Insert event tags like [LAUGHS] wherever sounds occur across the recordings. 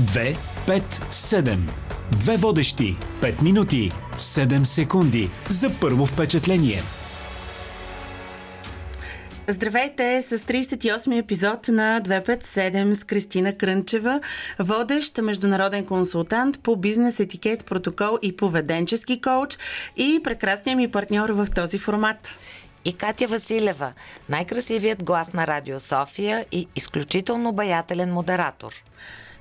2, 5, 7. Две водещи. 5 минути. 7 секунди. За първо впечатление. Здравейте с 38 епизод на 257 с Кристина Крънчева, водещ международен консултант по бизнес етикет, протокол и поведенчески коуч и прекрасният ми партньор в този формат. И Катя Василева, най-красивият глас на Радио София и изключително обаятелен модератор –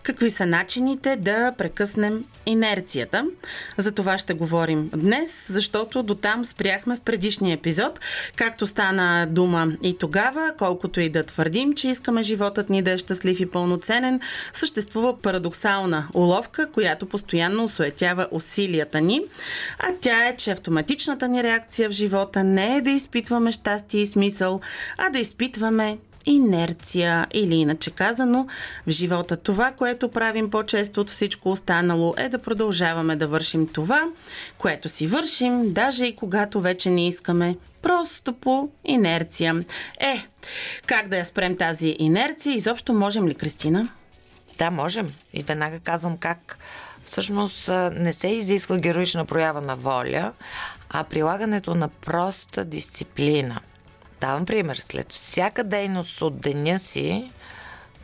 какви са начините да прекъснем инерцията. За това ще говорим днес, защото до там спряхме в предишния епизод. Както стана дума и тогава, колкото и да твърдим, че искаме животът ни да е щастлив и пълноценен, съществува парадоксална уловка, която постоянно осуетява усилията ни. А тя е, че автоматичната ни реакция в живота не е да изпитваме щастие и смисъл, а да изпитваме инерция или иначе казано в живота. Това, което правим по-често от всичко останало е да продължаваме да вършим това, което си вършим, даже и когато вече не искаме, просто по инерция. Е, как да я спрем тази инерция? Изобщо можем ли, Кристина? Да, можем. И веднага казвам как всъщност не се изисква героична проява на воля, а прилагането на проста дисциплина. Давам пример. След всяка дейност от деня си,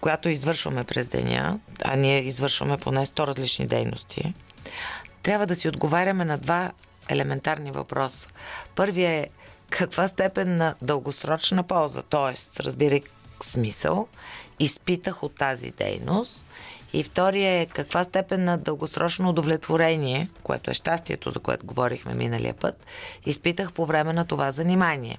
която извършваме през деня, а ние извършваме поне 100 различни дейности, трябва да си отговаряме на два елементарни въпроса. Първият е каква степен на дългосрочна полза, т.е. разбирай смисъл, изпитах от тази дейност. И втория е каква степен на дългосрочно удовлетворение, което е щастието, за което говорихме миналия път, изпитах по време на това занимание.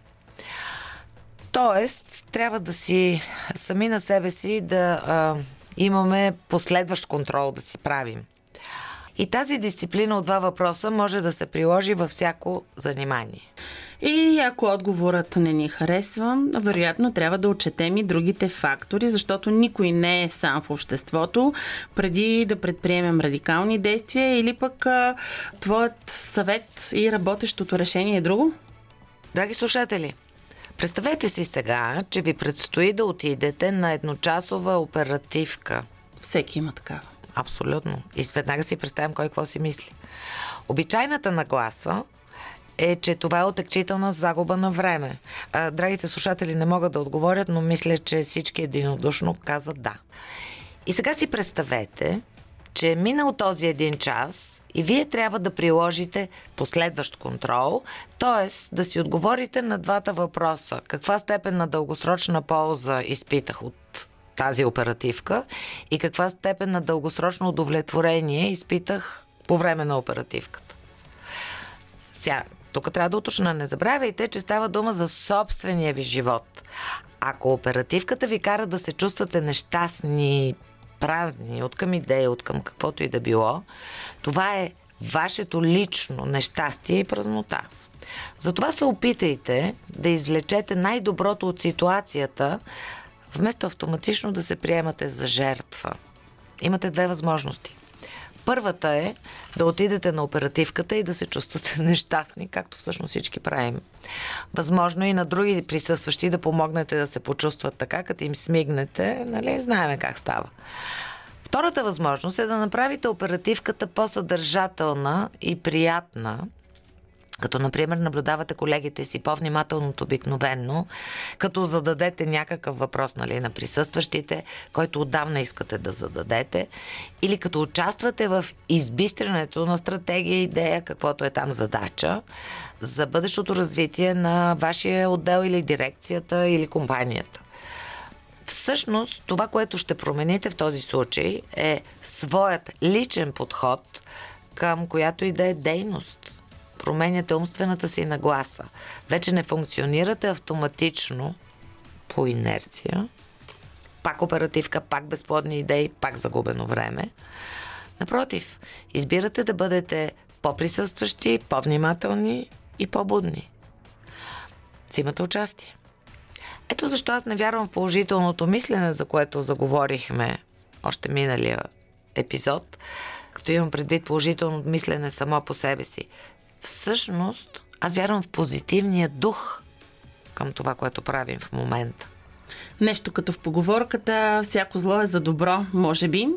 Тоест, трябва да си сами на себе си да а, имаме последващ контрол да си правим. И тази дисциплина от два въпроса може да се приложи във всяко занимание. И ако отговорът не ни харесва, вероятно трябва да отчетем и другите фактори, защото никой не е сам в обществото, преди да предприемем радикални действия или пък а, твоят съвет и работещото решение е друго? Драги слушатели, Представете си сега, че ви предстои да отидете на едночасова оперативка. Всеки има такава. Абсолютно. И веднага си представям кой какво си мисли. Обичайната нагласа е, че това е отекчителна загуба на време. А, драгите слушатели не могат да отговорят, но мисля, че всички единодушно казват да. И сега си представете, че е минал този един час и вие трябва да приложите последващ контрол, т.е. да си отговорите на двата въпроса. Каква степен на дългосрочна полза изпитах от тази оперативка и каква степен на дългосрочно удовлетворение изпитах по време на оперативката. Сега, тук трябва да уточна, не забравяйте, че става дума за собствения ви живот. Ако оперативката ви кара да се чувствате нещастни, празни, от към идея, от към каквото и да било, това е вашето лично нещастие и празнота. Затова се опитайте да извлечете най-доброто от ситуацията, вместо автоматично да се приемате за жертва. Имате две възможности. Първата е да отидете на оперативката и да се чувствате [LAUGHS] нещастни, както всъщност всички правим. Възможно и на други присъстващи да помогнете да се почувстват така, като им смигнете, нали, знаеме как става. Втората възможност е да направите оперативката по-съдържателна и приятна, като, например, наблюдавате колегите си по-внимателно от обикновенно, като зададете някакъв въпрос нали, на присъстващите, който отдавна искате да зададете, или като участвате в избистрянето на стратегия, идея, каквото е там задача, за бъдещото развитие на вашия отдел или дирекцията или компанията. Всъщност, това, което ще промените в този случай е своят личен подход към която и да е дейност променяте умствената си нагласа. Вече не функционирате автоматично по инерция. Пак оперативка, пак безплодни идеи, пак загубено време. Напротив, избирате да бъдете по-присъстващи, по-внимателни и по-будни. Взимате участие. Ето защо аз не вярвам в положителното мислене, за което заговорихме още миналия епизод, като имам предвид положително мислене само по себе си всъщност аз вярвам в позитивния дух към това, което правим в момента. Нещо като в поговорката, всяко зло е за добро, може би.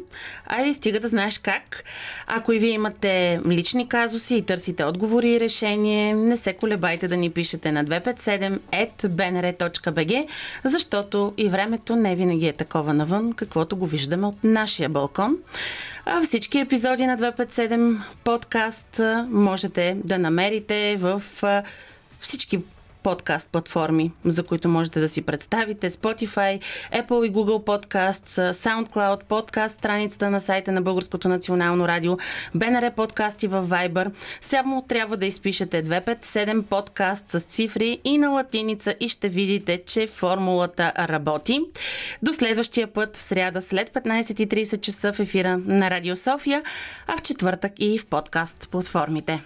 А и стига да знаеш как. Ако и вие имате лични казуси и търсите отговори и решение, не се колебайте да ни пишете на 257.bnr.bg, защото и времето не винаги е такова навън, каквото го виждаме от нашия балкон. А всички епизоди на 257 подкаст можете да намерите в всички подкаст платформи, за които можете да си представите. Spotify, Apple и Google Podcasts, SoundCloud, подкаст, страницата на сайта на Българското национално радио, БНР подкасти в Viber. Само трябва да изпишете 257 подкаст с цифри и на латиница и ще видите, че формулата работи. До следващия път в сряда след 15.30 часа в ефира на Радио София, а в четвъртък и в подкаст платформите.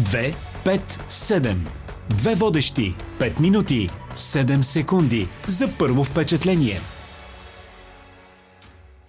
2, 5, 7. Две водещи, 5 минути, 7 секунди за първо впечатление.